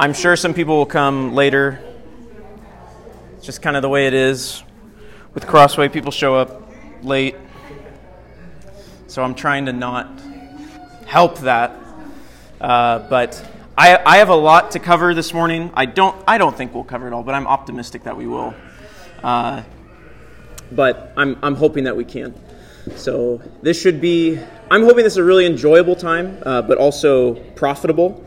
I'm sure some people will come later. It's just kind of the way it is. With Crossway, people show up late. So I'm trying to not help that. Uh, but I, I have a lot to cover this morning. I don't, I don't think we'll cover it all, but I'm optimistic that we will. Uh, but I'm, I'm hoping that we can. So this should be, I'm hoping this is a really enjoyable time, uh, but also profitable.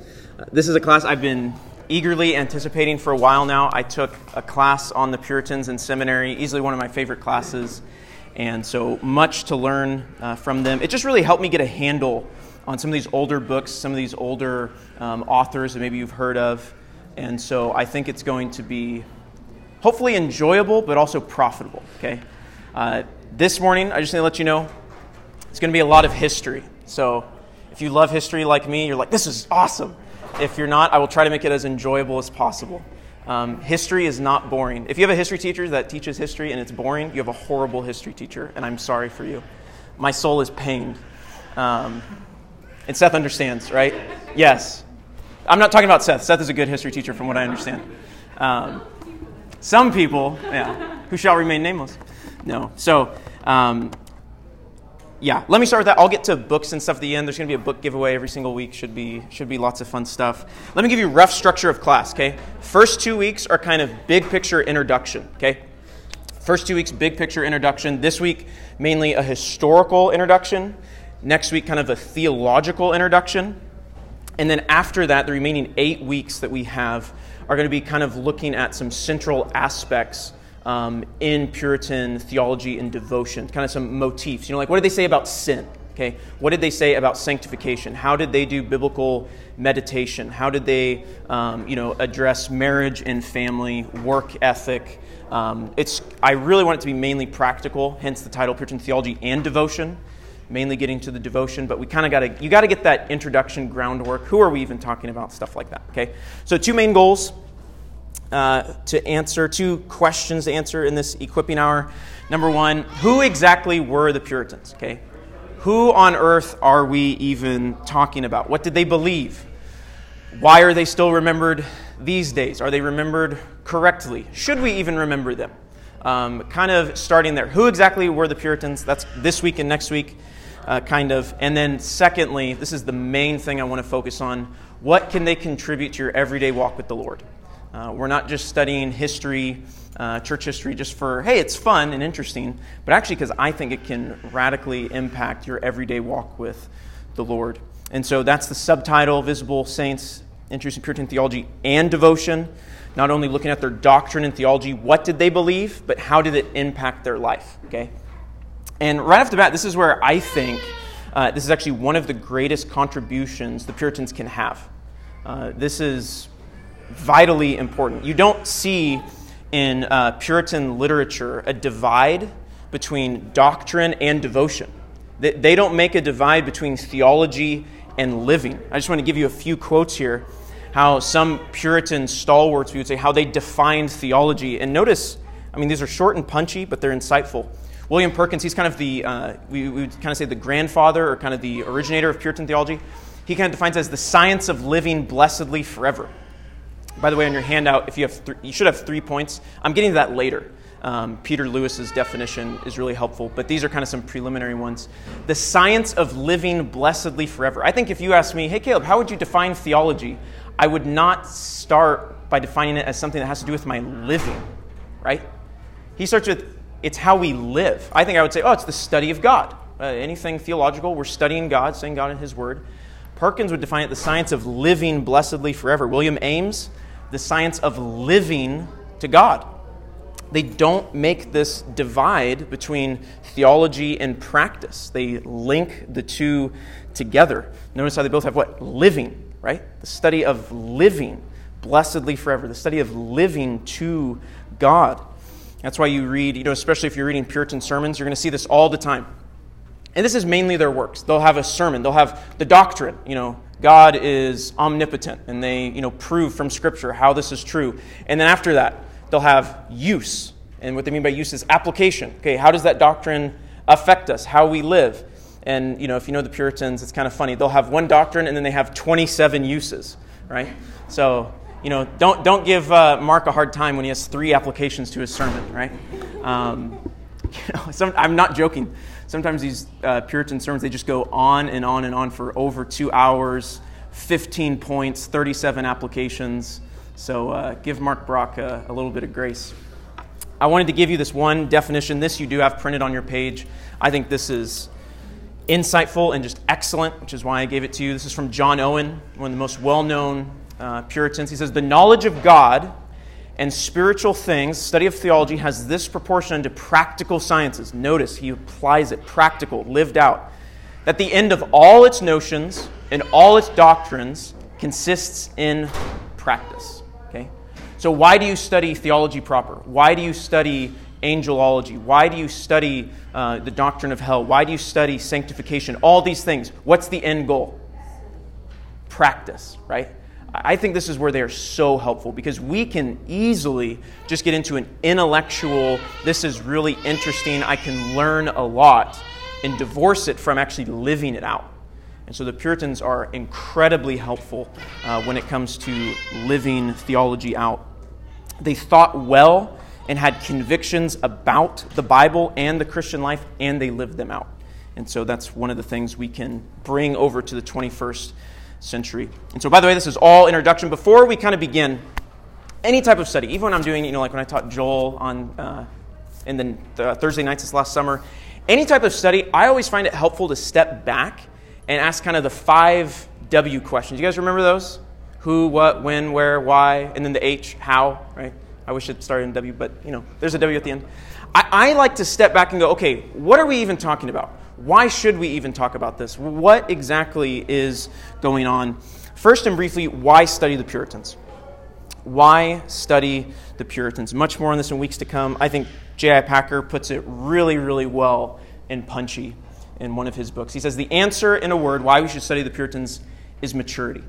This is a class I've been eagerly anticipating for a while now. I took a class on the Puritans in seminary, easily one of my favorite classes, and so much to learn uh, from them. It just really helped me get a handle on some of these older books, some of these older um, authors that maybe you've heard of, and so I think it's going to be hopefully enjoyable, but also profitable. Okay. Uh, this morning, I just need to let you know it's going to be a lot of history. So if you love history like me, you're like, this is awesome. If you're not, I will try to make it as enjoyable as possible. Um, history is not boring. If you have a history teacher that teaches history and it's boring, you have a horrible history teacher, and I'm sorry for you. My soul is pained. Um, and Seth understands, right? Yes. I'm not talking about Seth. Seth is a good history teacher, from what I understand. Um, some people, yeah, who shall remain nameless. No. So, um, yeah, let me start with that. I'll get to books and stuff at the end. There's going to be a book giveaway every single week. Should be should be lots of fun stuff. Let me give you rough structure of class. Okay, first two weeks are kind of big picture introduction. Okay, first two weeks big picture introduction. This week mainly a historical introduction. Next week kind of a theological introduction, and then after that, the remaining eight weeks that we have are going to be kind of looking at some central aspects um, in Puritan theology and devotion, kind of some motifs. You know, like what did they say about sin? Okay, what did they say about sanctification? How did they do biblical meditation? How did they, um, you know, address marriage and family, work ethic? Um, it's I really want it to be mainly practical, hence the title Puritan theology and devotion. Mainly getting to the devotion, but we kind of got to you got to get that introduction groundwork. Who are we even talking about? Stuff like that. Okay, so two main goals uh, to answer, two questions to answer in this equipping hour. Number one, who exactly were the Puritans? Okay, who on earth are we even talking about? What did they believe? Why are they still remembered these days? Are they remembered correctly? Should we even remember them? Um, kind of starting there. Who exactly were the Puritans? That's this week and next week, uh, kind of. And then, secondly, this is the main thing I want to focus on. What can they contribute to your everyday walk with the Lord? Uh, we're not just studying history, uh, church history, just for, hey, it's fun and interesting, but actually because I think it can radically impact your everyday walk with the Lord. And so that's the subtitle Visible Saints, Introducing Puritan Theology and Devotion. Not only looking at their doctrine and theology, what did they believe, but how did it impact their life, okay? And right off the bat, this is where I think uh, this is actually one of the greatest contributions the Puritans can have. Uh, this is vitally important. You don't see in uh, Puritan literature a divide between doctrine and devotion. They, they don't make a divide between theology and living. I just want to give you a few quotes here how some Puritan stalwarts, we would say, how they defined theology. And notice, I mean, these are short and punchy, but they're insightful. William Perkins, he's kind of the, uh, we, we would kind of say the grandfather or kind of the originator of Puritan theology. He kind of defines as the science of living blessedly forever. By the way, on your handout, if you have, th- you should have three points. I'm getting to that later. Um, Peter Lewis's definition is really helpful, but these are kind of some preliminary ones. The science of living blessedly forever. I think if you ask me, hey Caleb, how would you define theology? I would not start by defining it as something that has to do with my living, right? He starts with it's how we live. I think I would say, oh, it's the study of God. Uh, anything theological, we're studying God, saying God in His Word. Perkins would define it the science of living blessedly forever. William Ames, the science of living to God. They don't make this divide between theology and practice. They link the two together. Notice how they both have what? Living, right? The study of living blessedly forever, the study of living to God. That's why you read, you know, especially if you're reading Puritan sermons, you're going to see this all the time. And this is mainly their works. They'll have a sermon, they'll have the doctrine, you know, God is omnipotent, and they you know, prove from Scripture how this is true. And then after that, they'll have use. And what they mean by use is application. Okay, how does that doctrine affect us, how we live? And you know, if you know the Puritans, it's kind of funny. They'll have one doctrine and then they have 27 uses, right? So you know, don't, don't give uh, Mark a hard time when he has three applications to his sermon, right? Um, you know, some, I'm not joking. Sometimes these uh, Puritan sermons, they just go on and on and on for over two hours, 15 points, 37 applications. So uh, give Mark Brock a, a little bit of grace. I wanted to give you this one definition. This you do have printed on your page. I think this is insightful and just excellent, which is why I gave it to you. This is from John Owen, one of the most well known uh, Puritans. He says, The knowledge of God and spiritual things, study of theology, has this proportion unto practical sciences. Notice he applies it practical, lived out. That the end of all its notions and all its doctrines consists in practice. Okay? So, why do you study theology proper? Why do you study angelology? Why do you study uh, the doctrine of hell? Why do you study sanctification? All these things. What's the end goal? Practice, right? I think this is where they are so helpful because we can easily just get into an intellectual, this is really interesting, I can learn a lot, and divorce it from actually living it out. And so the Puritans are incredibly helpful uh, when it comes to living theology out. They thought well and had convictions about the Bible and the Christian life, and they lived them out. And so that's one of the things we can bring over to the 21st century. And so, by the way, this is all introduction. Before we kind of begin any type of study, even when I'm doing, you know, like when I taught Joel on uh, in the, the Thursday nights this last summer, any type of study, I always find it helpful to step back and ask kind of the five W questions. You guys remember those? Who, what, when, where, why, and then the H, how, right? I wish it started in W, but you know, there's a W at the end. I, I like to step back and go, okay, what are we even talking about? Why should we even talk about this? What exactly is going on? First and briefly, why study the Puritans? Why study the Puritans? Much more on this in weeks to come. I think J.I. Packer puts it really, really well and punchy in one of his books. He says, The answer, in a word, why we should study the Puritans is maturity.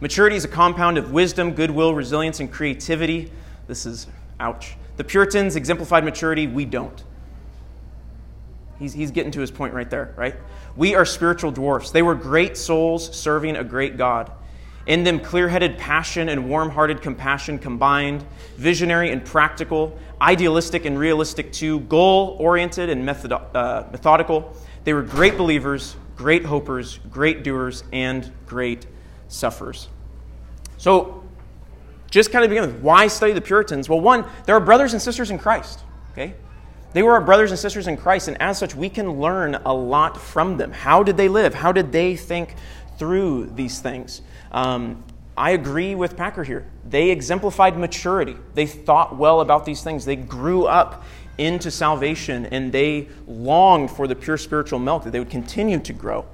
Maturity is a compound of wisdom, goodwill, resilience, and creativity. This is ouch. The Puritans exemplified maturity, we don't. He's, he's getting to his point right there, right? We are spiritual dwarfs. They were great souls serving a great God. In them, clear headed passion and warm hearted compassion combined, visionary and practical, idealistic and realistic too, goal oriented and method, uh, methodical. They were great believers, great hopers, great doers, and great sufferers. So, just kind of begin with why study the Puritans? Well, one, there are brothers and sisters in Christ, okay? They were our brothers and sisters in Christ, and as such, we can learn a lot from them. How did they live? How did they think through these things? Um, I agree with Packer here. They exemplified maturity. They thought well about these things. They grew up into salvation and they longed for the pure spiritual milk that they would continue to grow.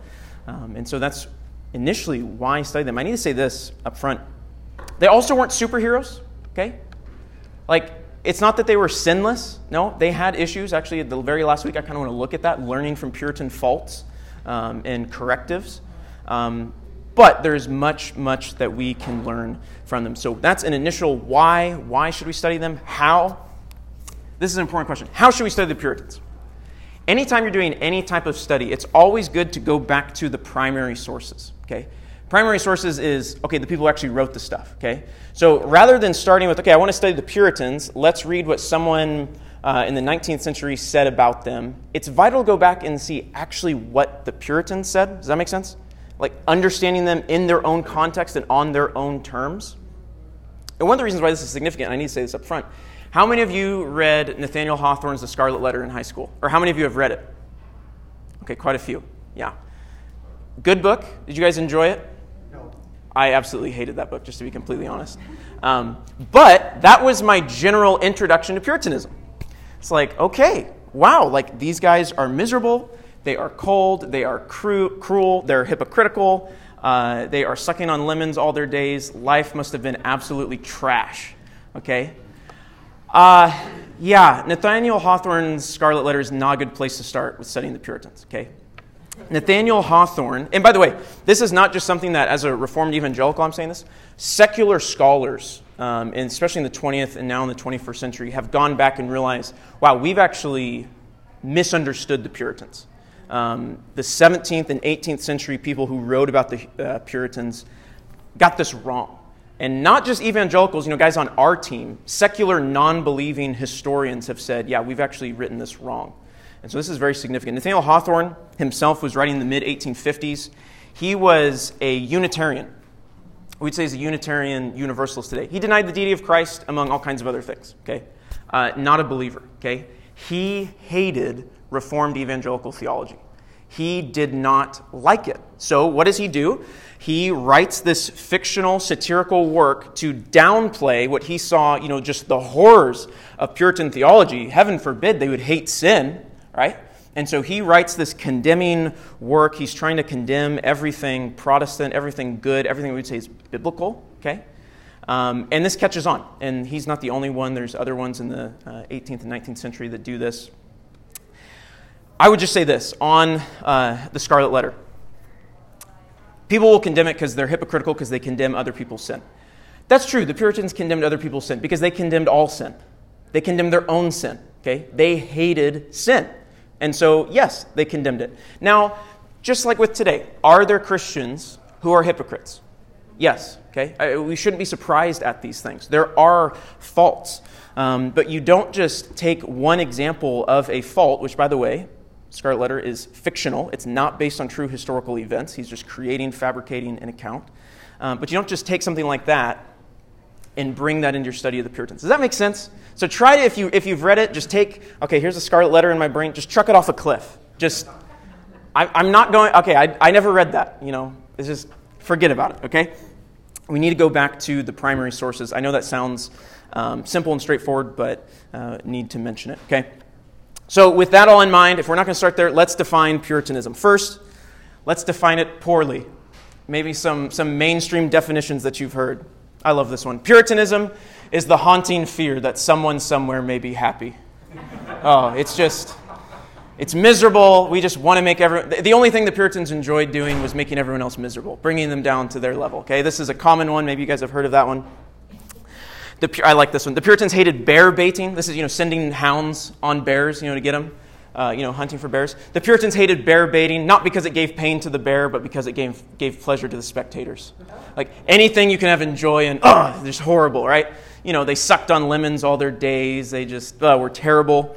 Um, and so that's initially why I studied them. I need to say this up front. They also weren't superheroes, okay? Like, it's not that they were sinless. No, they had issues. Actually, the very last week, I kind of want to look at that, learning from Puritan faults um, and correctives. Um, but there's much, much that we can learn from them. So that's an initial why. Why should we study them? How? This is an important question. How should we study the Puritans? Anytime you're doing any type of study, it's always good to go back to the primary sources. Okay? Primary sources is, okay, the people who actually wrote the stuff, okay? So rather than starting with, okay, I want to study the Puritans, let's read what someone uh, in the 19th century said about them. It's vital to go back and see actually what the Puritans said. Does that make sense? Like understanding them in their own context and on their own terms. And one of the reasons why this is significant, I need to say this up front. How many of you read Nathaniel Hawthorne's The Scarlet Letter in high school? Or how many of you have read it? Okay, quite a few. Yeah. Good book. Did you guys enjoy it? I absolutely hated that book, just to be completely honest. Um, but that was my general introduction to Puritanism. It's like, okay, wow, like these guys are miserable, they are cold, they are cru- cruel, they're hypocritical, uh, they are sucking on lemons all their days. Life must have been absolutely trash, okay? Uh, yeah, Nathaniel Hawthorne's Scarlet Letter is not a good place to start with studying the Puritans, okay? Nathaniel Hawthorne, and by the way, this is not just something that, as a Reformed evangelical, I'm saying this, secular scholars, um, and especially in the 20th and now in the 21st century, have gone back and realized wow, we've actually misunderstood the Puritans. Um, the 17th and 18th century people who wrote about the uh, Puritans got this wrong. And not just evangelicals, you know, guys on our team, secular, non believing historians have said, yeah, we've actually written this wrong. And so this is very significant. Nathaniel Hawthorne himself was writing in the mid 1850s. He was a Unitarian. We'd say he's a Unitarian Universalist today. He denied the deity of Christ, among all kinds of other things, okay? Uh, not a believer, okay? He hated Reformed evangelical theology. He did not like it. So, what does he do? he writes this fictional satirical work to downplay what he saw, you know, just the horrors of Puritan theology. Heaven forbid they would hate sin, right? And so he writes this condemning work. He's trying to condemn everything Protestant, everything good, everything we would say is biblical, okay? Um, and this catches on. And he's not the only one. There's other ones in the uh, 18th and 19th century that do this. I would just say this on uh, the Scarlet Letter. People will condemn it because they're hypocritical because they condemn other people's sin. That's true. The Puritans condemned other people's sin because they condemned all sin. They condemned their own sin. Okay? They hated sin. And so, yes, they condemned it. Now, just like with today, are there Christians who are hypocrites? Yes. Okay? We shouldn't be surprised at these things. There are faults. Um, but you don't just take one example of a fault, which, by the way, Scarlet Letter is fictional. It's not based on true historical events. He's just creating, fabricating an account. Um, but you don't just take something like that and bring that into your study of the Puritans. Does that make sense? So try to, if, you, if you've read it, just take, okay, here's a Scarlet Letter in my brain, just chuck it off a cliff. Just, I, I'm not going, okay, I, I never read that, you know, it's just, forget about it, okay? We need to go back to the primary sources. I know that sounds um, simple and straightforward, but uh, need to mention it, okay? So, with that all in mind, if we're not going to start there, let's define Puritanism. First, let's define it poorly. Maybe some, some mainstream definitions that you've heard. I love this one. Puritanism is the haunting fear that someone somewhere may be happy. Oh, it's just, it's miserable. We just want to make everyone, the only thing the Puritans enjoyed doing was making everyone else miserable, bringing them down to their level. Okay, this is a common one. Maybe you guys have heard of that one. The, I like this one. The Puritans hated bear baiting. This is, you know, sending hounds on bears, you know, to get them, uh, you know, hunting for bears. The Puritans hated bear baiting, not because it gave pain to the bear, but because it gave, gave pleasure to the spectators. Like anything you can have enjoy and, oh, just horrible, right? You know, they sucked on lemons all their days. They just uh, were terrible.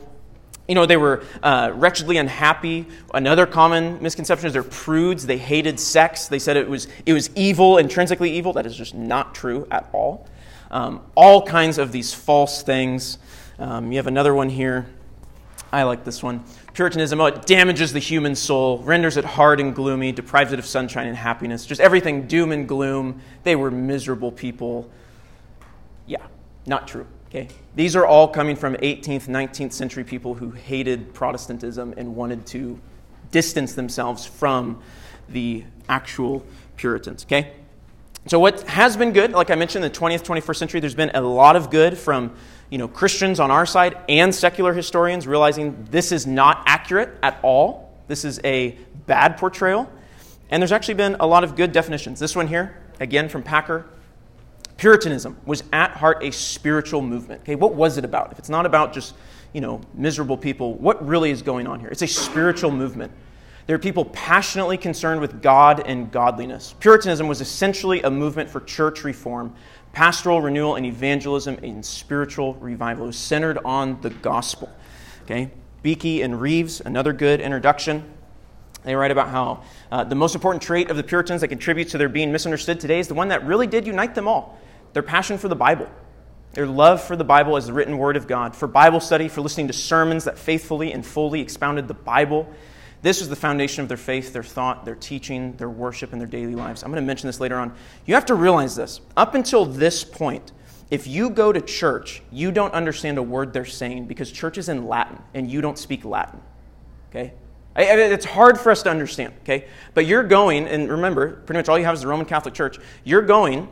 You know, they were uh, wretchedly unhappy. Another common misconception is they're prudes. They hated sex. They said it was, it was evil, intrinsically evil. That is just not true at all. Um, all kinds of these false things. Um, you have another one here. I like this one. Puritanism, oh, it damages the human soul, renders it hard and gloomy, deprives it of sunshine and happiness. Just everything doom and gloom. They were miserable people. Not true. Okay? These are all coming from 18th, 19th century people who hated Protestantism and wanted to distance themselves from the actual Puritans. Okay? So what has been good, like I mentioned, the 20th, 21st century, there's been a lot of good from you know, Christians on our side and secular historians realizing this is not accurate at all. This is a bad portrayal. And there's actually been a lot of good definitions. This one here, again from Packer. Puritanism was at heart a spiritual movement. Okay, what was it about? If it's not about just, you know, miserable people, what really is going on here? It's a spiritual movement. There are people passionately concerned with God and godliness. Puritanism was essentially a movement for church reform, pastoral renewal, and evangelism and spiritual revival. It was centered on the gospel. Okay? Beeke and Reeves, another good introduction. They write about how uh, the most important trait of the Puritans that contributes to their being misunderstood today is the one that really did unite them all their passion for the Bible. Their love for the Bible as the written word of God, for Bible study, for listening to sermons that faithfully and fully expounded the Bible, this was the foundation of their faith, their thought, their teaching, their worship, and their daily lives. I'm going to mention this later on. You have to realize this. Up until this point, if you go to church, you don't understand a word they're saying because church is in Latin and you don't speak Latin. Okay? It's hard for us to understand, okay? But you're going, and remember, pretty much all you have is the Roman Catholic Church. You're going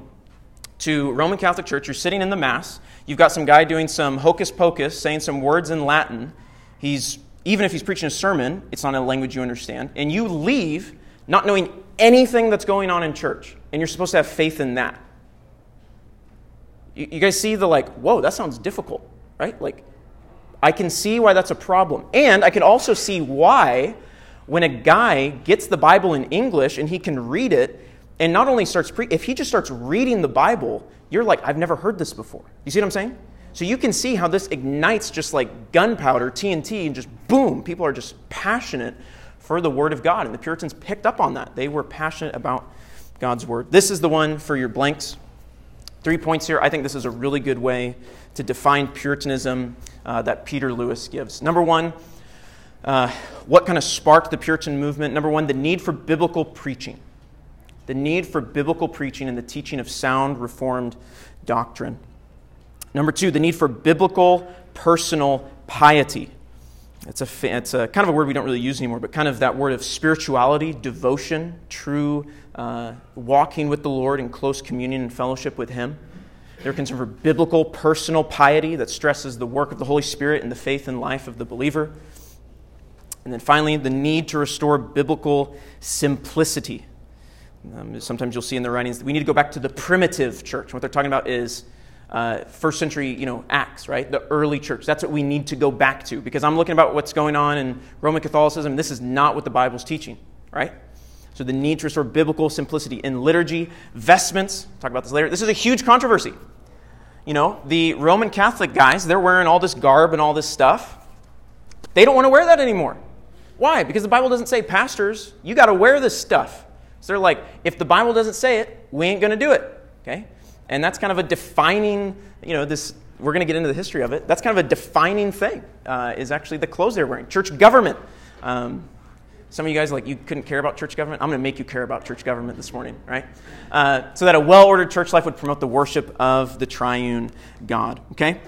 to Roman Catholic Church, you're sitting in the Mass, you've got some guy doing some hocus pocus, saying some words in Latin. He's even if he's preaching a sermon, it's not a language you understand, and you leave not knowing anything that's going on in church, and you're supposed to have faith in that. You, you guys see the like, whoa, that sounds difficult, right? Like, I can see why that's a problem. And I can also see why, when a guy gets the Bible in English and he can read it, and not only starts pre- if he just starts reading the Bible, you're like, I've never heard this before. You see what I'm saying? So you can see how this ignites just like gunpowder, TNT, and just boom, people are just passionate for the Word of God. And the Puritans picked up on that. They were passionate about God's Word. This is the one for your blanks. Three points here. I think this is a really good way to define Puritanism uh, that Peter Lewis gives. Number one, uh, what kind of sparked the Puritan movement? Number one, the need for biblical preaching. The need for biblical preaching and the teaching of sound Reformed doctrine. Number two, the need for biblical personal piety. It's a, it's a kind of a word we don't really use anymore, but kind of that word of spirituality, devotion, true uh, walking with the Lord in close communion and fellowship with Him. They're concerned for biblical personal piety that stresses the work of the Holy Spirit and the faith and life of the believer. And then finally, the need to restore biblical simplicity. Um, sometimes you'll see in the writings that we need to go back to the primitive church. What they're talking about is uh, first century, you know, Acts, right? The early church. That's what we need to go back to because I'm looking about what's going on in Roman Catholicism. This is not what the Bible's teaching, right? So the need to restore biblical simplicity in liturgy, vestments. Talk about this later. This is a huge controversy. You know, the Roman Catholic guys, they're wearing all this garb and all this stuff. They don't want to wear that anymore. Why? Because the Bible doesn't say, pastors, you got to wear this stuff. So they're like, if the Bible doesn't say it, we ain't going to do it. Okay? And that's kind of a defining, you know, this, we're going to get into the history of it. That's kind of a defining thing, uh, is actually the clothes they're wearing. Church government. Um, some of you guys, like, you couldn't care about church government. I'm going to make you care about church government this morning, right? Uh, so that a well ordered church life would promote the worship of the triune God, okay?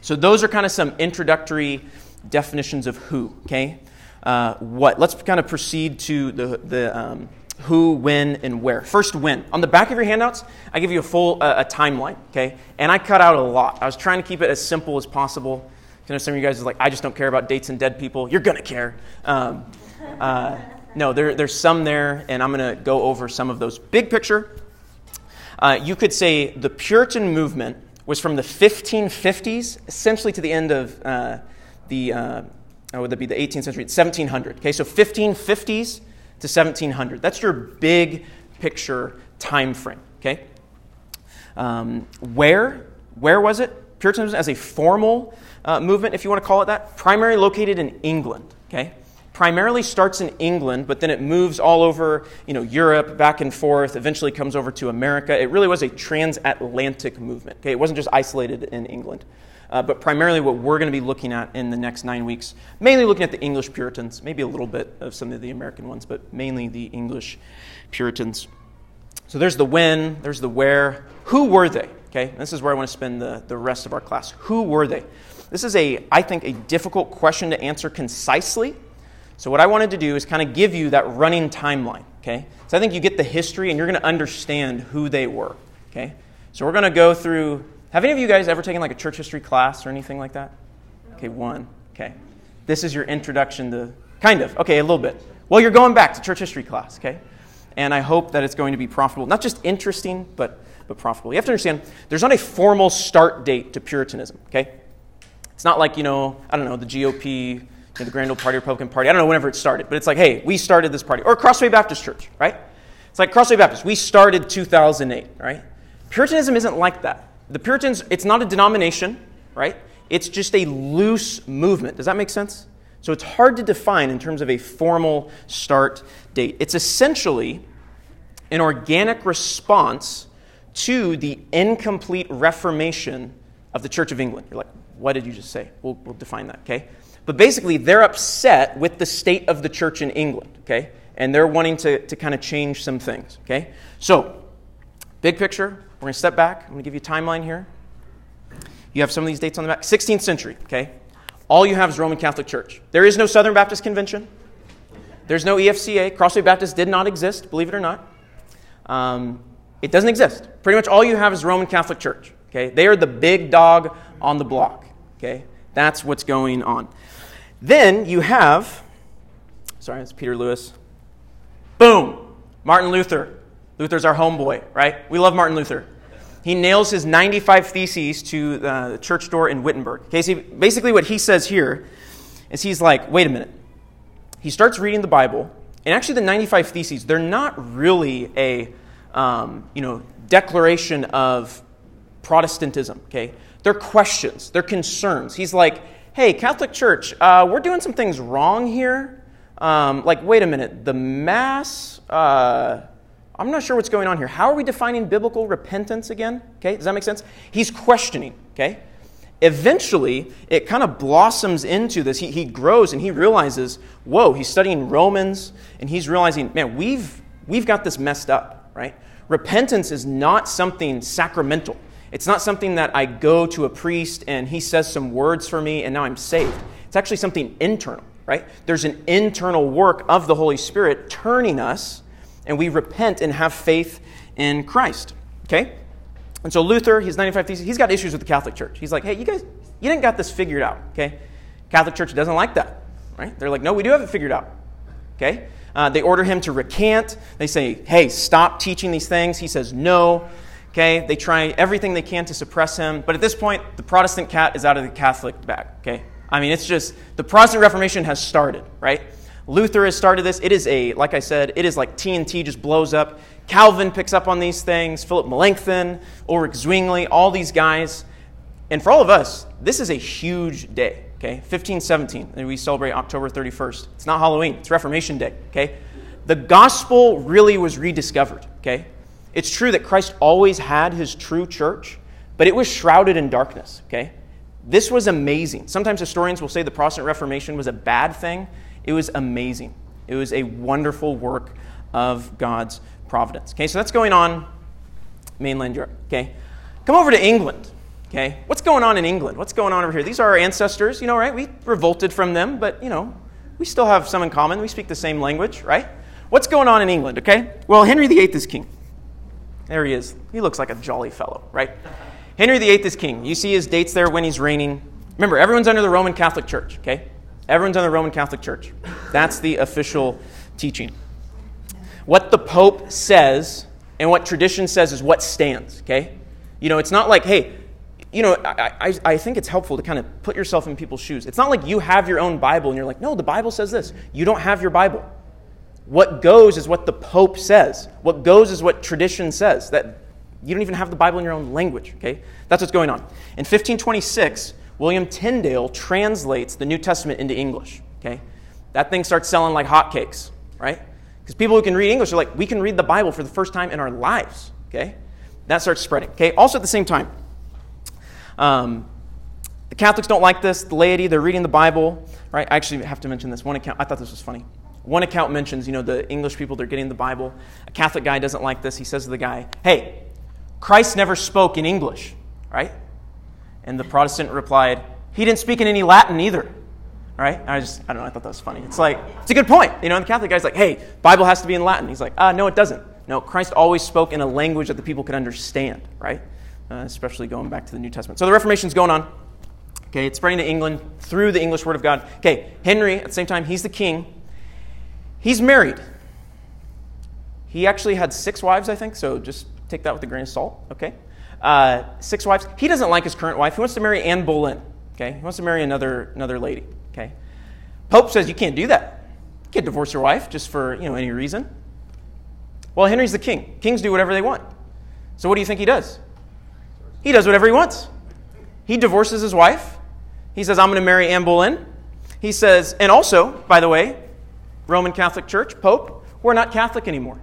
So those are kind of some introductory definitions of who, okay? Uh, what? Let's kind of proceed to the, the um, who, when, and where. First, when. On the back of your handouts, I give you a full uh, a timeline, okay? And I cut out a lot. I was trying to keep it as simple as possible. I know some of you guys are like, I just don't care about dates and dead people. You're going to care. Um, uh, no, there, there's some there, and I'm going to go over some of those. Big picture, uh, you could say the Puritan movement was from the 1550s, essentially to the end of uh, the, uh, would that be the 18th century? 1700. Okay, so 1550s to 1700. That's your big picture time frame. Okay, um, where where was it? Puritanism as a formal uh, movement, if you want to call it that, primarily located in England. Okay, primarily starts in England, but then it moves all over, you know, Europe, back and forth, eventually comes over to America. It really was a transatlantic movement. Okay, it wasn't just isolated in England. Uh, but primarily what we're going to be looking at in the next nine weeks, mainly looking at the English Puritans, maybe a little bit of some of the American ones, but mainly the English Puritans. So there's the when, there's the where. Who were they? Okay, this is where I want to spend the, the rest of our class. Who were they? This is a, I think, a difficult question to answer concisely. So what I wanted to do is kind of give you that running timeline. Okay, so I think you get the history and you're going to understand who they were. Okay, so we're going to go through have any of you guys ever taken like a church history class or anything like that? Okay, one. Okay. This is your introduction to, kind of, okay, a little bit. Well, you're going back to church history class, okay? And I hope that it's going to be profitable. Not just interesting, but, but profitable. You have to understand, there's not a formal start date to Puritanism, okay? It's not like, you know, I don't know, the GOP, you know, the Grand Old Party, Republican Party. I don't know whenever it started, but it's like, hey, we started this party. Or Crossway Baptist Church, right? It's like Crossway Baptist. We started 2008, right? Puritanism isn't like that. The Puritans, it's not a denomination, right? It's just a loose movement. Does that make sense? So it's hard to define in terms of a formal start date. It's essentially an organic response to the incomplete reformation of the Church of England. You're like, what did you just say? We'll, we'll define that, okay? But basically, they're upset with the state of the church in England, okay? And they're wanting to, to kind of change some things, okay? So, big picture, we're going to step back. I'm going to give you a timeline here. You have some of these dates on the back. 16th century, okay? All you have is Roman Catholic Church. There is no Southern Baptist Convention. There's no EFCA. Crossway Baptist did not exist, believe it or not. Um, it doesn't exist. Pretty much all you have is Roman Catholic Church. Okay, they are the big dog on the block. Okay, that's what's going on. Then you have, sorry, it's Peter Lewis. Boom, Martin Luther. Luther's our homeboy, right? We love Martin Luther. He nails his 95 Theses to the church door in Wittenberg. Okay, so basically, what he says here is he's like, wait a minute. He starts reading the Bible, and actually, the 95 Theses, they're not really a, um, you know, declaration of Protestantism, okay? They're questions, they're concerns. He's like, hey, Catholic Church, uh, we're doing some things wrong here. Um, like, wait a minute, the Mass, uh, I'm not sure what's going on here. How are we defining biblical repentance again? Okay, does that make sense? He's questioning, okay? Eventually, it kind of blossoms into this. He, he grows and he realizes, whoa, he's studying Romans and he's realizing, man, we've, we've got this messed up, right? Repentance is not something sacramental. It's not something that I go to a priest and he says some words for me and now I'm saved. It's actually something internal, right? There's an internal work of the Holy Spirit turning us and we repent and have faith in Christ, okay? And so Luther, he's 95 Theses, he's got issues with the Catholic Church. He's like, hey, you guys, you didn't got this figured out, okay? Catholic Church doesn't like that, right? They're like, no, we do have it figured out, okay? Uh, they order him to recant. They say, hey, stop teaching these things. He says, no. Okay, they try everything they can to suppress him, but at this point, the Protestant cat is out of the Catholic bag. Okay, I mean, it's just the Protestant Reformation has started, right? Luther has started this. It is a, like I said, it is like TNT just blows up. Calvin picks up on these things. Philip Melanchthon, Ulrich Zwingli, all these guys. And for all of us, this is a huge day. Okay, 1517, and we celebrate October 31st. It's not Halloween; it's Reformation Day. Okay, the gospel really was rediscovered. Okay, it's true that Christ always had his true church, but it was shrouded in darkness, okay? This was amazing. Sometimes historians will say the Protestant Reformation was a bad thing. It was amazing. It was a wonderful work of God's providence. Okay, so that's going on mainland Europe, okay? Come over to England, okay? What's going on in England? What's going on over here? These are our ancestors, you know, right? We revolted from them, but, you know, we still have some in common. We speak the same language, right? What's going on in England, okay? Well, Henry VIII is king. There he is. He looks like a jolly fellow, right? Henry VIII is king. You see his dates there when he's reigning. Remember, everyone's under the Roman Catholic Church, okay? Everyone's under the Roman Catholic Church. That's the official teaching. What the Pope says and what tradition says is what stands, okay? You know, it's not like, hey, you know, I, I, I, think it's helpful to kind of put yourself in people's shoes. It's not like you have your own Bible and you're like, no, the Bible says this. You don't have your Bible. What goes is what the Pope says. What goes is what tradition says. That you don't even have the Bible in your own language, okay? That's what's going on. In 1526, William Tyndale translates the New Testament into English, okay? That thing starts selling like hotcakes, right? Because people who can read English are like, we can read the Bible for the first time in our lives, okay? That starts spreading, okay? Also at the same time, um, the Catholics don't like this. The laity, they're reading the Bible, right? I actually have to mention this one account. I thought this was funny. One account mentions, you know, the English people, they're getting the Bible. A Catholic guy doesn't like this. He says to the guy, hey, Christ never spoke in English, right? And the Protestant replied, he didn't speak in any Latin either. Right? I just, I don't know, I thought that was funny. It's like, it's a good point. You know, and the Catholic guy's like, hey, Bible has to be in Latin. He's like, uh, no, it doesn't. No, Christ always spoke in a language that the people could understand, right? Uh, especially going back to the New Testament. So the Reformation's going on. Okay, it's spreading to England through the English Word of God. Okay, Henry, at the same time, he's the king. He's married. He actually had six wives, I think, so just take that with a grain of salt, okay? Uh, six wives. He doesn't like his current wife. He wants to marry Anne Boleyn, okay? He wants to marry another, another lady, okay? Pope says you can't do that. You can't divorce your wife just for, you know, any reason. Well, Henry's the king. Kings do whatever they want. So what do you think he does? He does whatever he wants. He divorces his wife. He says, I'm going to marry Anne Boleyn. He says, and also, by the way, Roman Catholic Church, Pope, we're not Catholic anymore.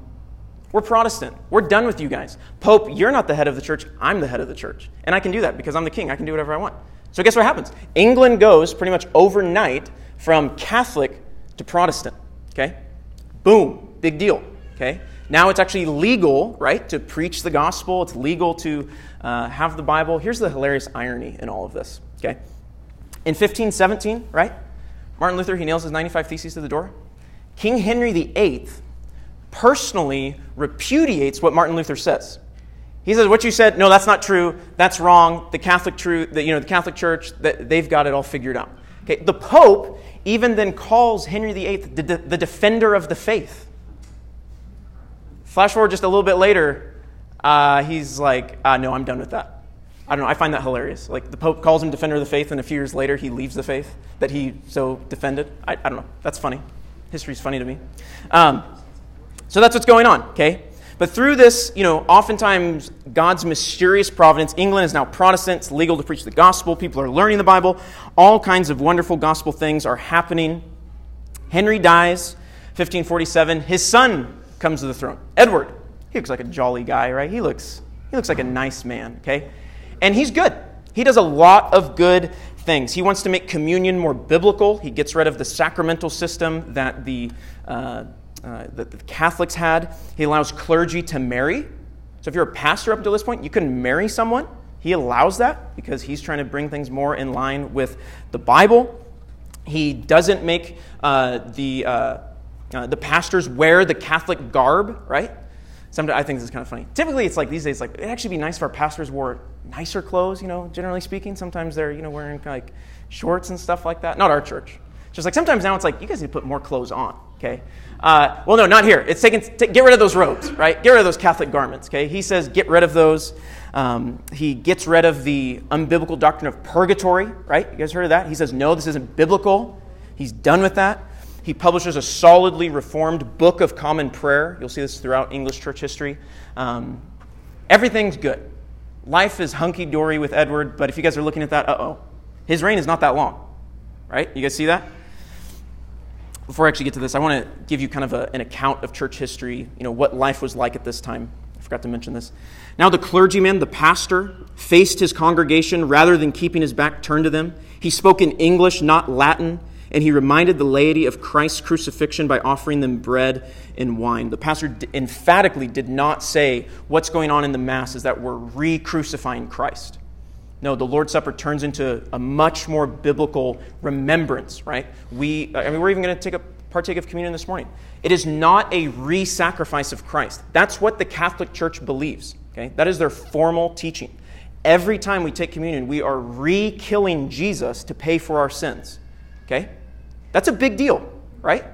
We're Protestant. We're done with you guys. Pope, you're not the head of the church. I'm the head of the church. And I can do that because I'm the king. I can do whatever I want. So, guess what happens? England goes pretty much overnight from Catholic to Protestant. Okay? Boom. Big deal. Okay? Now it's actually legal, right, to preach the gospel. It's legal to uh, have the Bible. Here's the hilarious irony in all of this. Okay? In 1517, right? Martin Luther, he nails his 95 Theses to the door. King Henry VIII personally repudiates what Martin Luther says. He says, "What you said, no, that's not true. That's wrong. The Catholic true, the, you know, the Catholic Church, they've got it all figured out." Okay, the Pope even then calls Henry VIII the, the defender of the faith. Flash forward just a little bit later, uh, he's like, uh, "No, I'm done with that." I don't know. I find that hilarious. Like the Pope calls him defender of the faith, and a few years later, he leaves the faith that he so defended. I, I don't know. That's funny. History's funny to me. Um, so that's what's going on, okay? But through this, you know, oftentimes God's mysterious providence, England is now Protestant, it's legal to preach the gospel, people are learning the Bible, all kinds of wonderful gospel things are happening. Henry dies, 1547. His son comes to the throne, Edward. He looks like a jolly guy, right? He looks, he looks like a nice man, okay? And he's good. He does a lot of good things. He wants to make communion more biblical. He gets rid of the sacramental system that the, uh, uh, that the Catholics had. He allows clergy to marry. So if you're a pastor up until this point, you can marry someone. He allows that because he's trying to bring things more in line with the Bible. He doesn't make uh, the, uh, uh, the pastors wear the Catholic garb, right? Sometimes I think this is kind of funny. Typically, it's like these days, like it'd actually be nice if our pastors wore nicer clothes. You know, generally speaking, sometimes they're you know wearing like shorts and stuff like that. Not our church. Just like sometimes now, it's like you guys need to put more clothes on. Okay. Uh, well, no, not here. It's taken. T- get rid of those robes, right? Get rid of those Catholic garments. Okay. He says get rid of those. Um, he gets rid of the unbiblical doctrine of purgatory, right? You guys heard of that? He says no, this isn't biblical. He's done with that. He publishes a solidly reformed book of common prayer. You'll see this throughout English church history. Um, everything's good. Life is hunky dory with Edward, but if you guys are looking at that, uh oh. His reign is not that long, right? You guys see that? Before I actually get to this, I want to give you kind of a, an account of church history, you know, what life was like at this time. I forgot to mention this. Now, the clergyman, the pastor, faced his congregation rather than keeping his back turned to them. He spoke in English, not Latin and he reminded the laity of Christ's crucifixion by offering them bread and wine. The pastor emphatically did not say what's going on in the Mass is that we're re crucifying Christ. No, the Lord's Supper turns into a much more biblical remembrance, right? We, I mean, we're even going to take a partake of communion this morning. It is not a re sacrifice of Christ. That's what the Catholic Church believes, okay? That is their formal teaching. Every time we take communion, we are re killing Jesus to pay for our sins, okay? That's a big deal, right?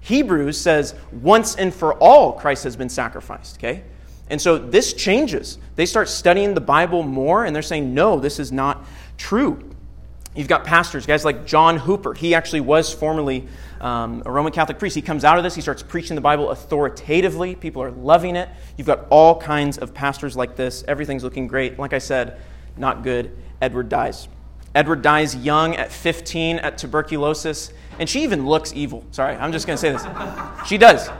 Hebrews says once and for all Christ has been sacrificed, okay? And so this changes. They start studying the Bible more and they're saying, no, this is not true. You've got pastors, guys like John Hooper. He actually was formerly um, a Roman Catholic priest. He comes out of this, he starts preaching the Bible authoritatively. People are loving it. You've got all kinds of pastors like this. Everything's looking great. Like I said, not good. Edward dies. Edward dies young at 15 at tuberculosis. And she even looks evil. Sorry, I'm just going to say this. She does.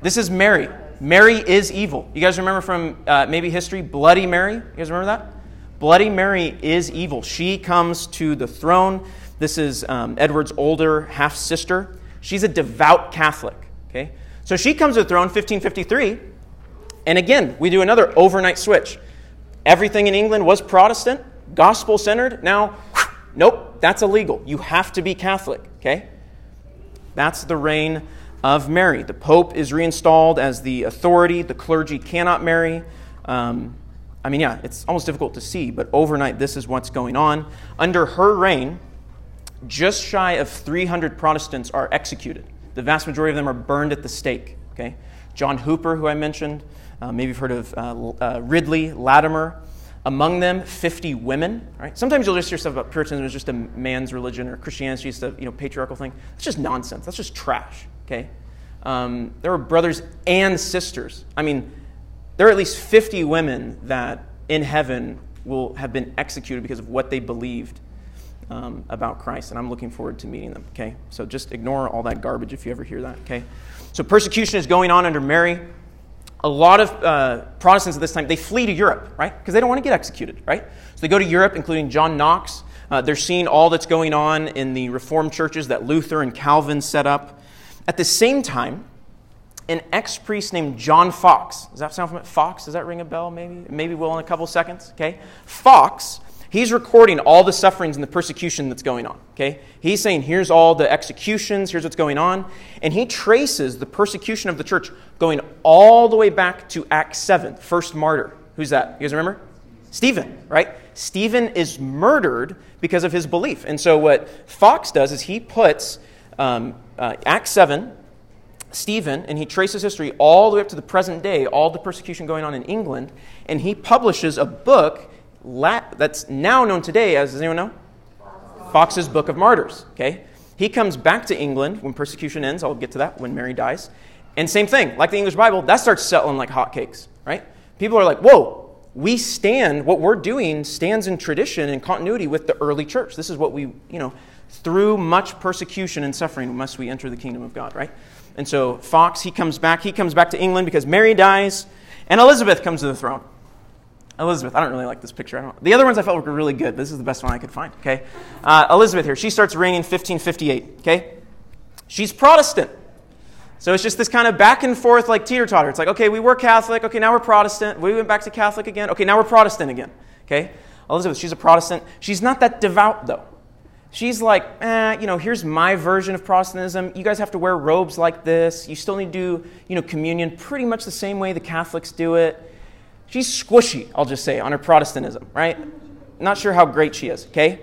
This is Mary. Mary is evil. You guys remember from uh, maybe history, Bloody Mary? You guys remember that? Bloody Mary is evil. She comes to the throne. This is um, Edward's older half sister. She's a devout Catholic. Okay, so she comes to the throne 1553, and again we do another overnight switch. Everything in England was Protestant, gospel centered. Now, nope, that's illegal. You have to be Catholic, okay? That's the reign of Mary. The Pope is reinstalled as the authority. The clergy cannot marry. Um, I mean, yeah, it's almost difficult to see, but overnight, this is what's going on. Under her reign, just shy of 300 Protestants are executed. The vast majority of them are burned at the stake. Okay, John Hooper, who I mentioned, uh, maybe you've heard of uh, uh, Ridley Latimer, among them 50 women. Right? Sometimes you'll just hear stuff about Puritanism as just a man's religion or Christianity is just a you know, patriarchal thing. That's just nonsense. That's just trash. Okay? Um, there were brothers and sisters. I mean, there are at least 50 women that in heaven will have been executed because of what they believed um, about Christ, and I'm looking forward to meeting them. Okay, so just ignore all that garbage if you ever hear that. Okay, so persecution is going on under Mary a lot of uh, Protestants at this time, they flee to Europe, right? Because they don't want to get executed, right? So they go to Europe, including John Knox. Uh, they're seeing all that's going on in the Reformed churches that Luther and Calvin set up. At the same time, an ex priest named John Foxe, does that sound familiar? Foxe, does that ring a bell maybe? Maybe will in a couple seconds, okay? Foxe He's recording all the sufferings and the persecution that's going on. Okay? He's saying, here's all the executions, here's what's going on. And he traces the persecution of the church going all the way back to Acts 7, first martyr. Who's that? You guys remember? Stephen, right? Stephen is murdered because of his belief. And so what Foxe does is he puts um, uh, Acts 7, Stephen, and he traces history all the way up to the present day, all the persecution going on in England, and he publishes a book that's now known today as, does anyone know? Foxe's Book of Martyrs. Okay? He comes back to England when persecution ends. I'll get to that when Mary dies. And same thing, like the English Bible, that starts selling like hotcakes, right? People are like, whoa, we stand, what we're doing stands in tradition and continuity with the early church. This is what we, you know, through much persecution and suffering must we enter the kingdom of God, right? And so Foxe, he comes back. He comes back to England because Mary dies, and Elizabeth comes to the throne. Elizabeth, I don't really like this picture. The other ones I felt were really good. This is the best one I could find. Okay, uh, Elizabeth here. She starts reigning 1558. Okay, she's Protestant. So it's just this kind of back and forth, like teeter totter. It's like, okay, we were Catholic. Okay, now we're Protestant. We went back to Catholic again. Okay, now we're Protestant again. Okay, Elizabeth, she's a Protestant. She's not that devout though. She's like, eh, you know, here's my version of Protestantism. You guys have to wear robes like this. You still need to do, you know, communion pretty much the same way the Catholics do it. She's squishy, I'll just say, on her Protestantism, right? Not sure how great she is, okay?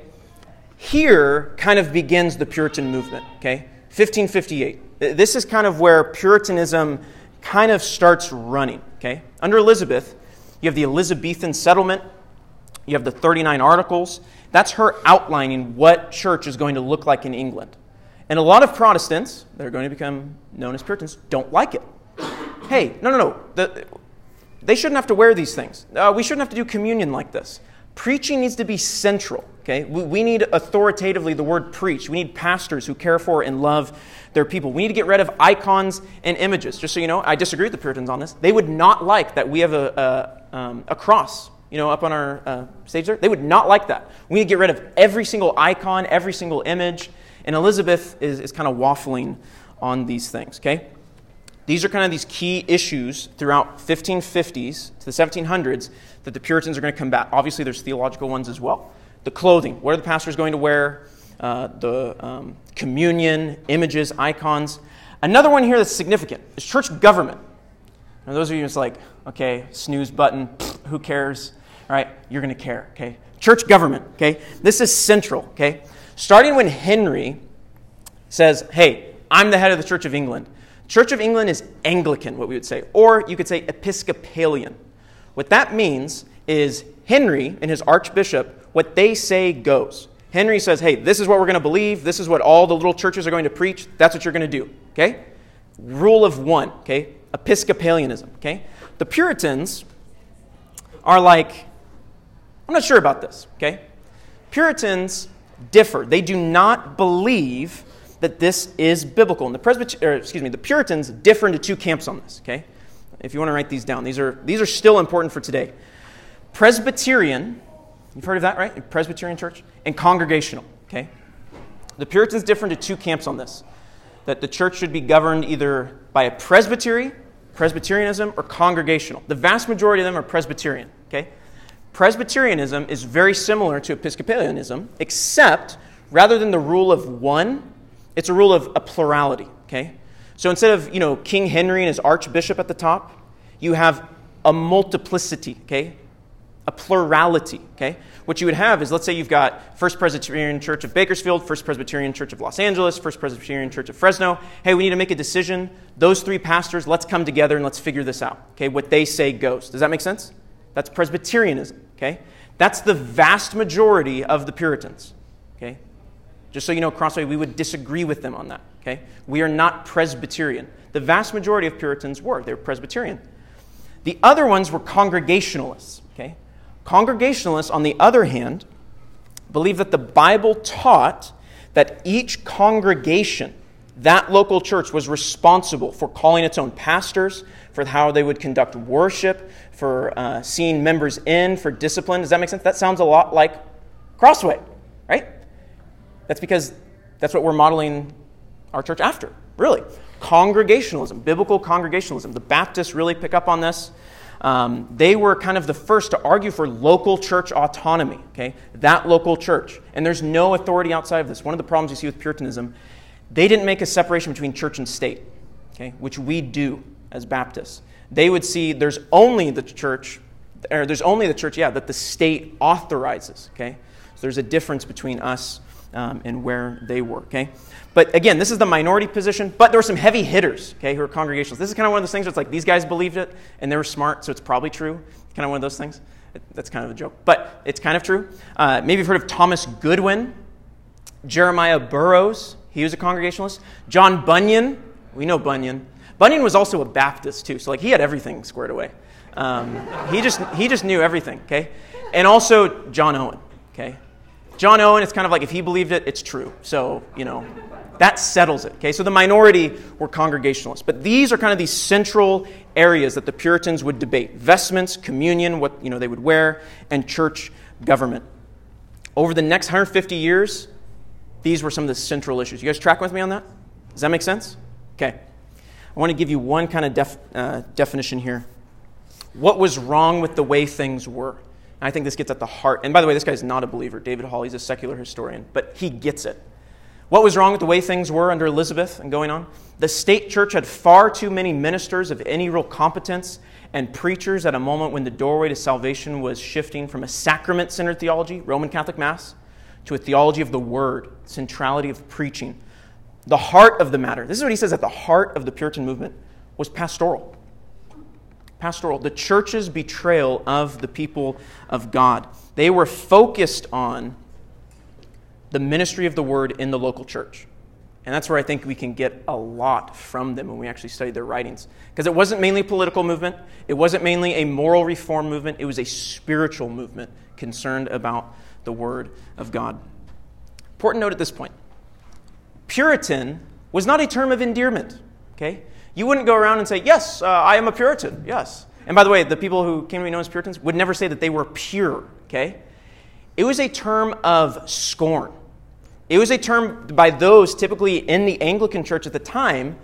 Here kind of begins the Puritan movement, okay? 1558. This is kind of where Puritanism kind of starts running, okay? Under Elizabeth, you have the Elizabethan settlement, you have the 39 Articles. That's her outlining what church is going to look like in England. And a lot of Protestants that are going to become known as Puritans don't like it. Hey, no, no, no. The, they shouldn't have to wear these things. Uh, we shouldn't have to do communion like this. Preaching needs to be central. Okay, we, we need authoritatively the word preach. We need pastors who care for and love their people. We need to get rid of icons and images. Just so you know, I disagree with the Puritans on this. They would not like that we have a, a, um, a cross you know, up on our uh, stage there. They would not like that. We need to get rid of every single icon, every single image. And Elizabeth is, is kind of waffling on these things, okay? These are kind of these key issues throughout 1550s to the 1700s that the Puritans are going to combat. Obviously, there's theological ones as well. The clothing, what are the pastors going to wear? Uh, the um, communion, images, icons. Another one here that's significant is church government. Now, those of you just like, okay, snooze button, who cares? All right, you're going to care, okay? Church government, okay? This is central, okay? Starting when Henry says, hey, I'm the head of the Church of England. Church of England is Anglican, what we would say, or you could say Episcopalian. What that means is Henry and his archbishop, what they say goes. Henry says, hey, this is what we're going to believe. This is what all the little churches are going to preach. That's what you're going to do, okay? Rule of one, okay? Episcopalianism, okay? The Puritans are like, I'm not sure about this, okay? Puritans differ. They do not believe that this is biblical. And the Presbyter- excuse me, the Puritans differ into two camps on this, okay? If you want to write these down, these are, these are still important for today. Presbyterian, you've heard of that, right? Presbyterian church, and congregational, okay? The Puritans differ into two camps on this. That the church should be governed either by a presbytery, Presbyterianism, or congregational. The vast majority of them are Presbyterian, okay? Presbyterianism is very similar to Episcopalianism, except rather than the rule of one, it's a rule of a plurality, okay? So instead of, you know, King Henry and his archbishop at the top, you have a multiplicity, okay? A plurality, okay? What you would have is, let's say you've got First Presbyterian Church of Bakersfield, First Presbyterian Church of Los Angeles, First Presbyterian Church of Fresno. Hey, we need to make a decision. Those three pastors, let's come together and let's figure this out, okay? What they say goes. Does that make sense? That's Presbyterianism, okay? That's the vast majority of the Puritans, okay? Just so you know, Crossway, we would disagree with them on that. Okay? We are not Presbyterian. The vast majority of Puritans were. They were Presbyterian. The other ones were Congregationalists. Okay? Congregationalists, on the other hand, believe that the Bible taught that each congregation, that local church, was responsible for calling its own pastors, for how they would conduct worship, for uh, seeing members in, for discipline. Does that make sense? That sounds a lot like Crossway, right? That's because that's what we're modeling our church after, really. Congregationalism, biblical congregationalism. The Baptists really pick up on this. Um, they were kind of the first to argue for local church autonomy, okay? That local church. And there's no authority outside of this. One of the problems you see with Puritanism, they didn't make a separation between church and state, okay? Which we do as Baptists. They would see there's only the church, or there's only the church, yeah, that the state authorizes, okay? So there's a difference between us um, and where they were. Okay, but again, this is the minority position. But there were some heavy hitters. Okay, who are congregations. This is kind of one of those things where it's like these guys believed it and they were smart, so it's probably true. Kind of one of those things. That's kind of a joke, but it's kind of true. Uh, maybe you've heard of Thomas Goodwin, Jeremiah Burroughs. He was a Congregationalist. John Bunyan. We know Bunyan. Bunyan was also a Baptist too, so like he had everything squared away. Um, he just he just knew everything. Okay, and also John Owen. Okay, John Owen. It's kind of like if he believed it, it's true. So you know that settles it. Okay, so the minority were Congregationalists, but these are kind of these central areas that the Puritans would debate: vestments, communion, what you know they would wear, and church government. Over the next 150 years, these were some of the central issues. You guys track with me on that? Does that make sense? Okay. I want to give you one kind of def, uh, definition here. What was wrong with the way things were? And I think this gets at the heart. And by the way, this guy's not a believer. David Hall, he's a secular historian, but he gets it. What was wrong with the way things were under Elizabeth and going on? The state church had far too many ministers of any real competence and preachers at a moment when the doorway to salvation was shifting from a sacrament centered theology, Roman Catholic Mass, to a theology of the word, centrality of preaching. The heart of the matter, this is what he says at the heart of the Puritan movement, was pastoral. Pastoral, the church's betrayal of the people of God. They were focused on the ministry of the word in the local church. And that's where I think we can get a lot from them when we actually study their writings. Because it wasn't mainly a political movement, it wasn't mainly a moral reform movement, it was a spiritual movement concerned about the Word of God. Important note at this point Puritan was not a term of endearment. Okay? You wouldn't go around and say, Yes, uh, I am a Puritan. Yes. And by the way, the people who came to be known as Puritans would never say that they were pure. Okay? It was a term of scorn. It was a term by those typically in the Anglican church at the time,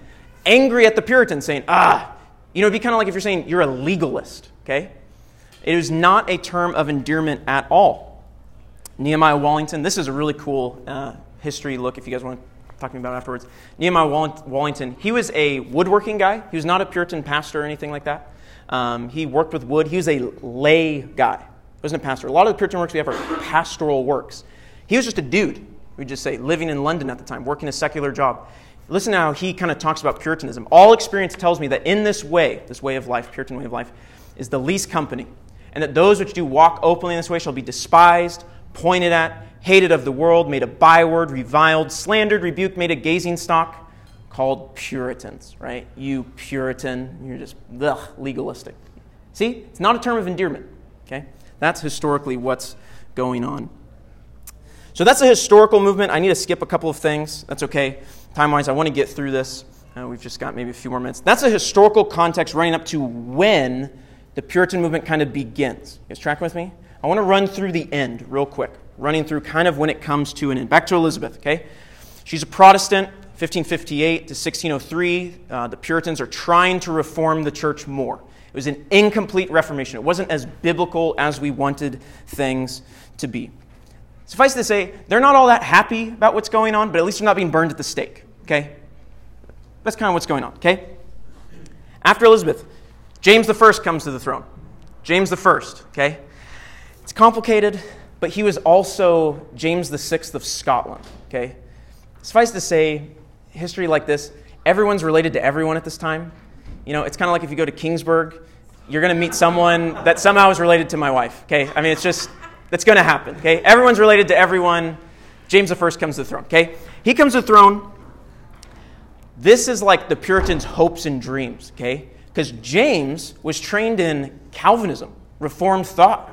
angry at the Puritans, saying, ah, you know, it'd be kind of like if you're saying you're a legalist, okay? It was not a term of endearment at all. Nehemiah Wallington, this is a really cool uh, history look if you guys want to talk to me about afterwards. Nehemiah Wallington, he was a woodworking guy. He was not a Puritan pastor or anything like that. Um, he worked with wood. He was a lay guy. He wasn't a pastor. A lot of the Puritan works we have are pastoral works. He was just a dude we just say living in London at the time, working a secular job. Listen to how he kind of talks about Puritanism. All experience tells me that in this way, this way of life, Puritan way of life, is the least company, and that those which do walk openly in this way shall be despised, pointed at, hated of the world, made a byword, reviled, slandered, rebuked, made a gazing stock, called Puritans, right? You Puritan, you're just ugh, legalistic. See, it's not a term of endearment, okay? That's historically what's going on. So that's a historical movement. I need to skip a couple of things. That's okay. Time wise, I want to get through this. Uh, we've just got maybe a few more minutes. That's a historical context running up to when the Puritan movement kind of begins. You guys track with me? I want to run through the end real quick, running through kind of when it comes to an end. Back to Elizabeth, okay? She's a Protestant, 1558 to 1603. Uh, the Puritans are trying to reform the church more. It was an incomplete reformation. It wasn't as biblical as we wanted things to be. Suffice to say, they're not all that happy about what's going on, but at least they're not being burned at the stake. Okay? That's kind of what's going on. Okay? After Elizabeth, James I comes to the throne. James I, okay? It's complicated, but he was also James VI of Scotland, okay? Suffice to say, history like this, everyone's related to everyone at this time. You know, it's kind of like if you go to Kingsburg, you're going to meet someone that somehow is related to my wife, okay? I mean, it's just, that's going to happen. Okay, everyone's related to everyone. James first comes to the throne. Okay, he comes to the throne. This is like the Puritans' hopes and dreams. Okay, because James was trained in Calvinism, Reformed thought.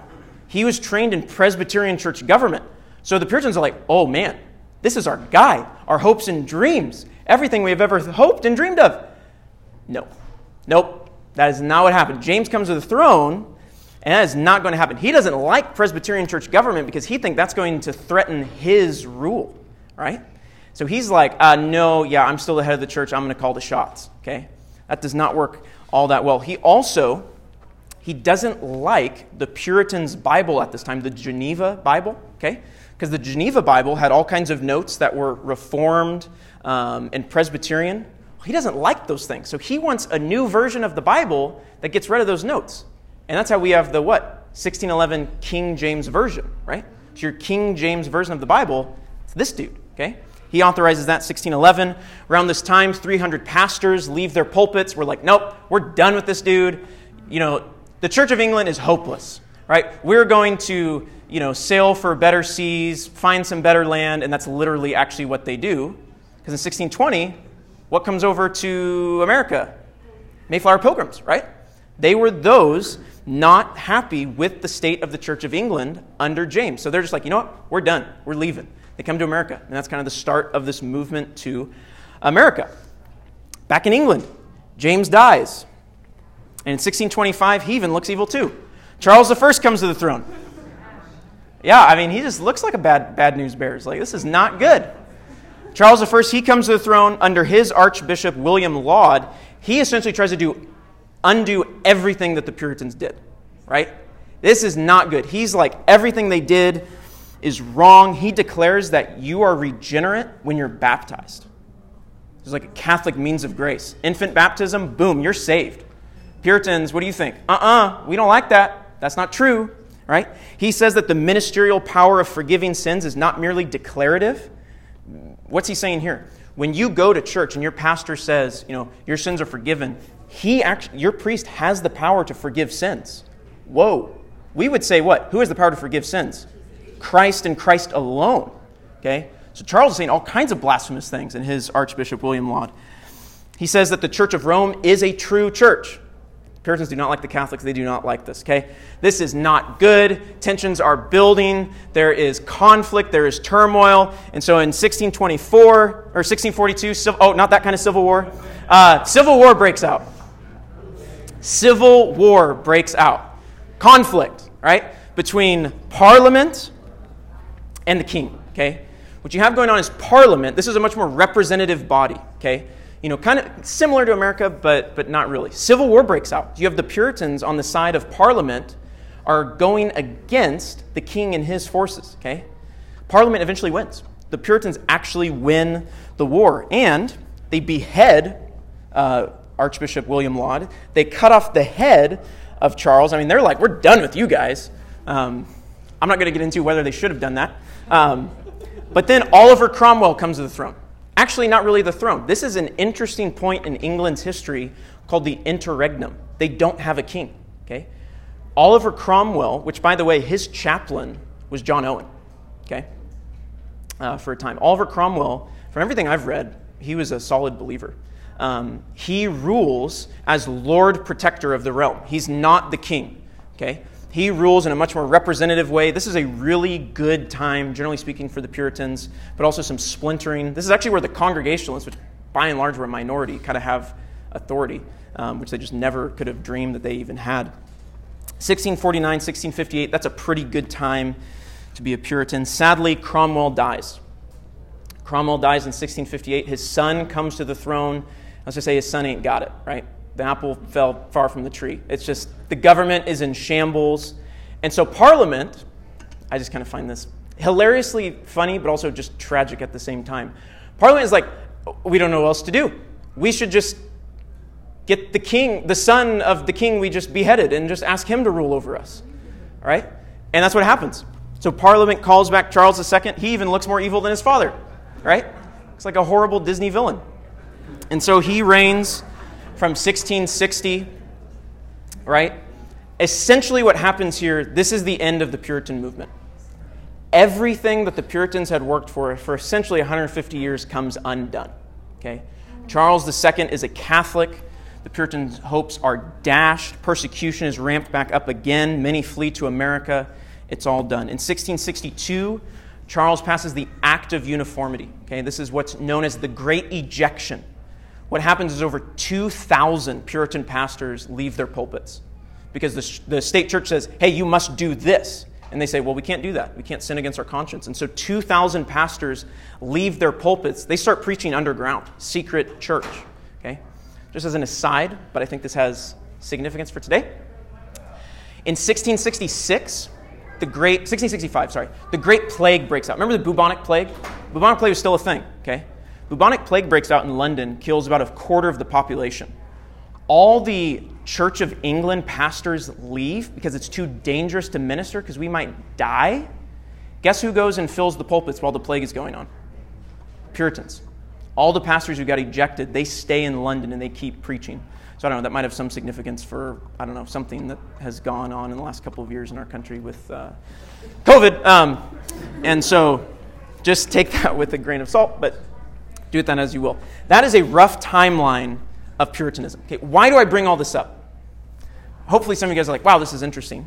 He was trained in Presbyterian church government. So the Puritans are like, oh man, this is our guy, our hopes and dreams, everything we have ever hoped and dreamed of. No, nope, that is not what happened. James comes to the throne and that is not going to happen. He doesn't like Presbyterian church government because he thinks that's going to threaten his rule, right? So he's like, uh, no, yeah, I'm still the head of the church. I'm going to call the shots, okay? That does not work all that well. He also, he doesn't like the Puritans' Bible at this time, the Geneva Bible, okay? Because the Geneva Bible had all kinds of notes that were Reformed um, and Presbyterian. He doesn't like those things. So he wants a new version of the Bible that gets rid of those notes. And that's how we have the what? 1611 King James Version, right? So your King James Version of the Bible, it's this dude, okay? He authorizes that 1611. Around this time, 300 pastors leave their pulpits. We're like, nope, we're done with this dude. You know, the Church of England is hopeless, right? We're going to, you know, sail for better seas, find some better land, and that's literally actually what they do. Because in 1620, what comes over to America? Mayflower pilgrims, right? They were those not happy with the state of the Church of England under James. So they're just like, you know what? We're done. We're leaving. They come to America. And that's kind of the start of this movement to America. Back in England, James dies. And in 1625, he even looks evil too. Charles I comes to the throne. Yeah, I mean, he just looks like a bad, bad news bearer. Like, this is not good. Charles I, he comes to the throne under his Archbishop William Laud. He essentially tries to do undo everything that the Puritans did, right? This is not good. He's like, everything they did is wrong. He declares that you are regenerate when you're baptized. It's like a Catholic means of grace. Infant baptism, boom, you're saved. Puritans, what do you think? Uh uh-uh, uh, we don't like that. That's not true, right? He says that the ministerial power of forgiving sins is not merely declarative. What's he saying here? When you go to church and your pastor says, you know, your sins are forgiven, he actually, your priest has the power to forgive sins. Whoa. We would say what? Who has the power to forgive sins? Christ and Christ alone. Okay? So Charles is saying all kinds of blasphemous things in his Archbishop William Laud. He says that the Church of Rome is a true church. Puritans do not like the Catholics. They do not like this, okay? This is not good. Tensions are building. There is conflict. There is turmoil. And so in 1624, or 1642, oh, not that kind of civil war, uh, civil war breaks out. Civil war breaks out. Conflict, right? Between Parliament and the king, okay? What you have going on is Parliament. This is a much more representative body, okay? You know, kind of similar to America, but, but not really. Civil war breaks out. You have the Puritans on the side of Parliament are going against the king and his forces, okay? Parliament eventually wins. The Puritans actually win the war, and they behead uh, Archbishop William Laud. They cut off the head of Charles. I mean, they're like, we're done with you guys. Um, I'm not going to get into whether they should have done that. Um, but then Oliver Cromwell comes to the throne. Actually, not really the throne. This is an interesting point in England's history called the interregnum. They don't have a king. Okay? Oliver Cromwell, which by the way, his chaplain was John Owen. Okay? Uh, for a time. Oliver Cromwell, from everything I've read, he was a solid believer. Um, he rules as Lord Protector of the realm. He's not the king. Okay? He rules in a much more representative way. This is a really good time, generally speaking, for the Puritans, but also some splintering. This is actually where the Congregationalists, which by and large were a minority, kind of have authority, um, which they just never could have dreamed that they even had. 1649, 1658, that's a pretty good time to be a Puritan. Sadly, Cromwell dies. Cromwell dies in 1658. His son comes to the throne. Let's just say his son ain't got it, right? The apple fell far from the tree. It's just the government is in shambles. And so, Parliament, I just kind of find this hilariously funny, but also just tragic at the same time. Parliament is like, we don't know what else to do. We should just get the king, the son of the king we just beheaded, and just ask him to rule over us. All right? And that's what happens. So Parliament calls back Charles II. He even looks more evil than his father. Right? It's like a horrible Disney villain. And so he reigns from 1660, right? Essentially, what happens here, this is the end of the Puritan movement. Everything that the Puritans had worked for for essentially 150 years comes undone. Okay? Charles II is a Catholic. The Puritans' hopes are dashed. Persecution is ramped back up again. Many flee to America. It's all done. In 1662, Charles passes the Act of Uniformity. Okay, this is what's known as the Great Ejection what happens is over 2,000 Puritan pastors leave their pulpits because the, the state church says, hey, you must do this. And they say, well, we can't do that. We can't sin against our conscience. And so 2,000 pastors leave their pulpits. They start preaching underground, secret church. Okay? Just as an aside, but I think this has significance for today. In 1666, the great, 1665, sorry, the Great Plague breaks out. Remember the bubonic plague? Bubonic plague was still a thing, okay? Bubonic plague breaks out in London, kills about a quarter of the population. All the Church of England pastors leave because it's too dangerous to minister because we might die. Guess who goes and fills the pulpits while the plague is going on? Puritans. All the pastors who got ejected, they stay in London and they keep preaching. So I don't know, that might have some significance for, I don't know, something that has gone on in the last couple of years in our country with uh, COVID. Um, and so just take that with a grain of salt. But do it then as you will. That is a rough timeline of Puritanism. Okay, why do I bring all this up? Hopefully, some of you guys are like, wow, this is interesting.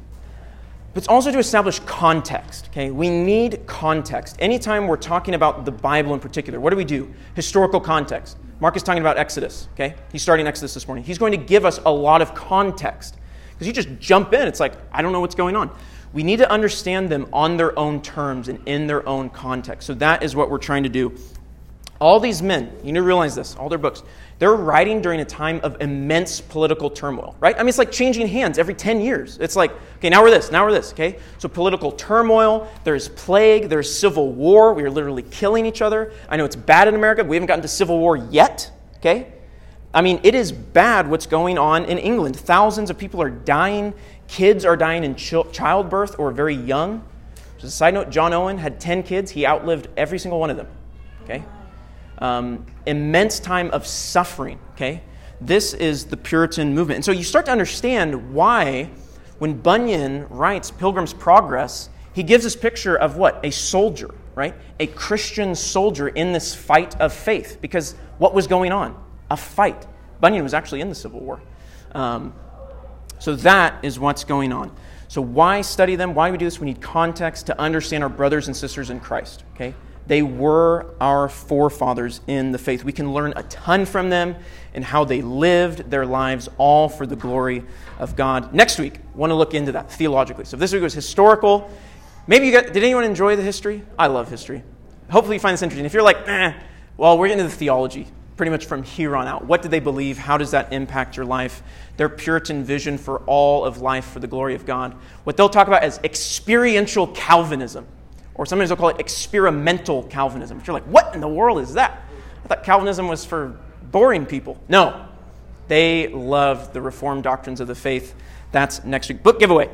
But it's also to establish context. Okay, we need context. Anytime we're talking about the Bible in particular, what do we do? Historical context. Mark is talking about Exodus. Okay, he's starting Exodus this morning. He's going to give us a lot of context because you just jump in. It's like I don't know what's going on. We need to understand them on their own terms and in their own context. So that is what we're trying to do. All these men, you need to realize this, all their books, they're writing during a time of immense political turmoil, right? I mean, it's like changing hands every 10 years. It's like, okay, now we're this, now we're this, okay? So political turmoil, there's plague, there's civil war. We are literally killing each other. I know it's bad in America, but we haven't gotten to civil war yet, okay? I mean, it is bad what's going on in England. Thousands of people are dying. Kids are dying in childbirth or very young. Just a side note, John Owen had 10 kids. He outlived every single one of them, okay? Um, immense time of suffering. Okay? This is the Puritan movement. And so you start to understand why, when Bunyan writes Pilgrim's Progress, he gives this picture of what? A soldier, right? A Christian soldier in this fight of faith. Because what was going on? A fight. Bunyan was actually in the Civil War. Um, so that is what's going on. So why study them? Why we do this? We need context to understand our brothers and sisters in Christ. Okay? They were our forefathers in the faith. We can learn a ton from them and how they lived their lives all for the glory of God. Next week, I want to look into that theologically. So this week was historical. Maybe you got, did anyone enjoy the history? I love history. Hopefully you find this interesting. If you're like, eh, well, we're into the theology pretty much from here on out. What did they believe? How does that impact your life? Their Puritan vision for all of life for the glory of God. What they'll talk about as experiential Calvinism or sometimes they'll call it experimental Calvinism. But you're like, what in the world is that? I thought Calvinism was for boring people. No, they love the Reformed doctrines of the faith. That's next week. Book giveaway.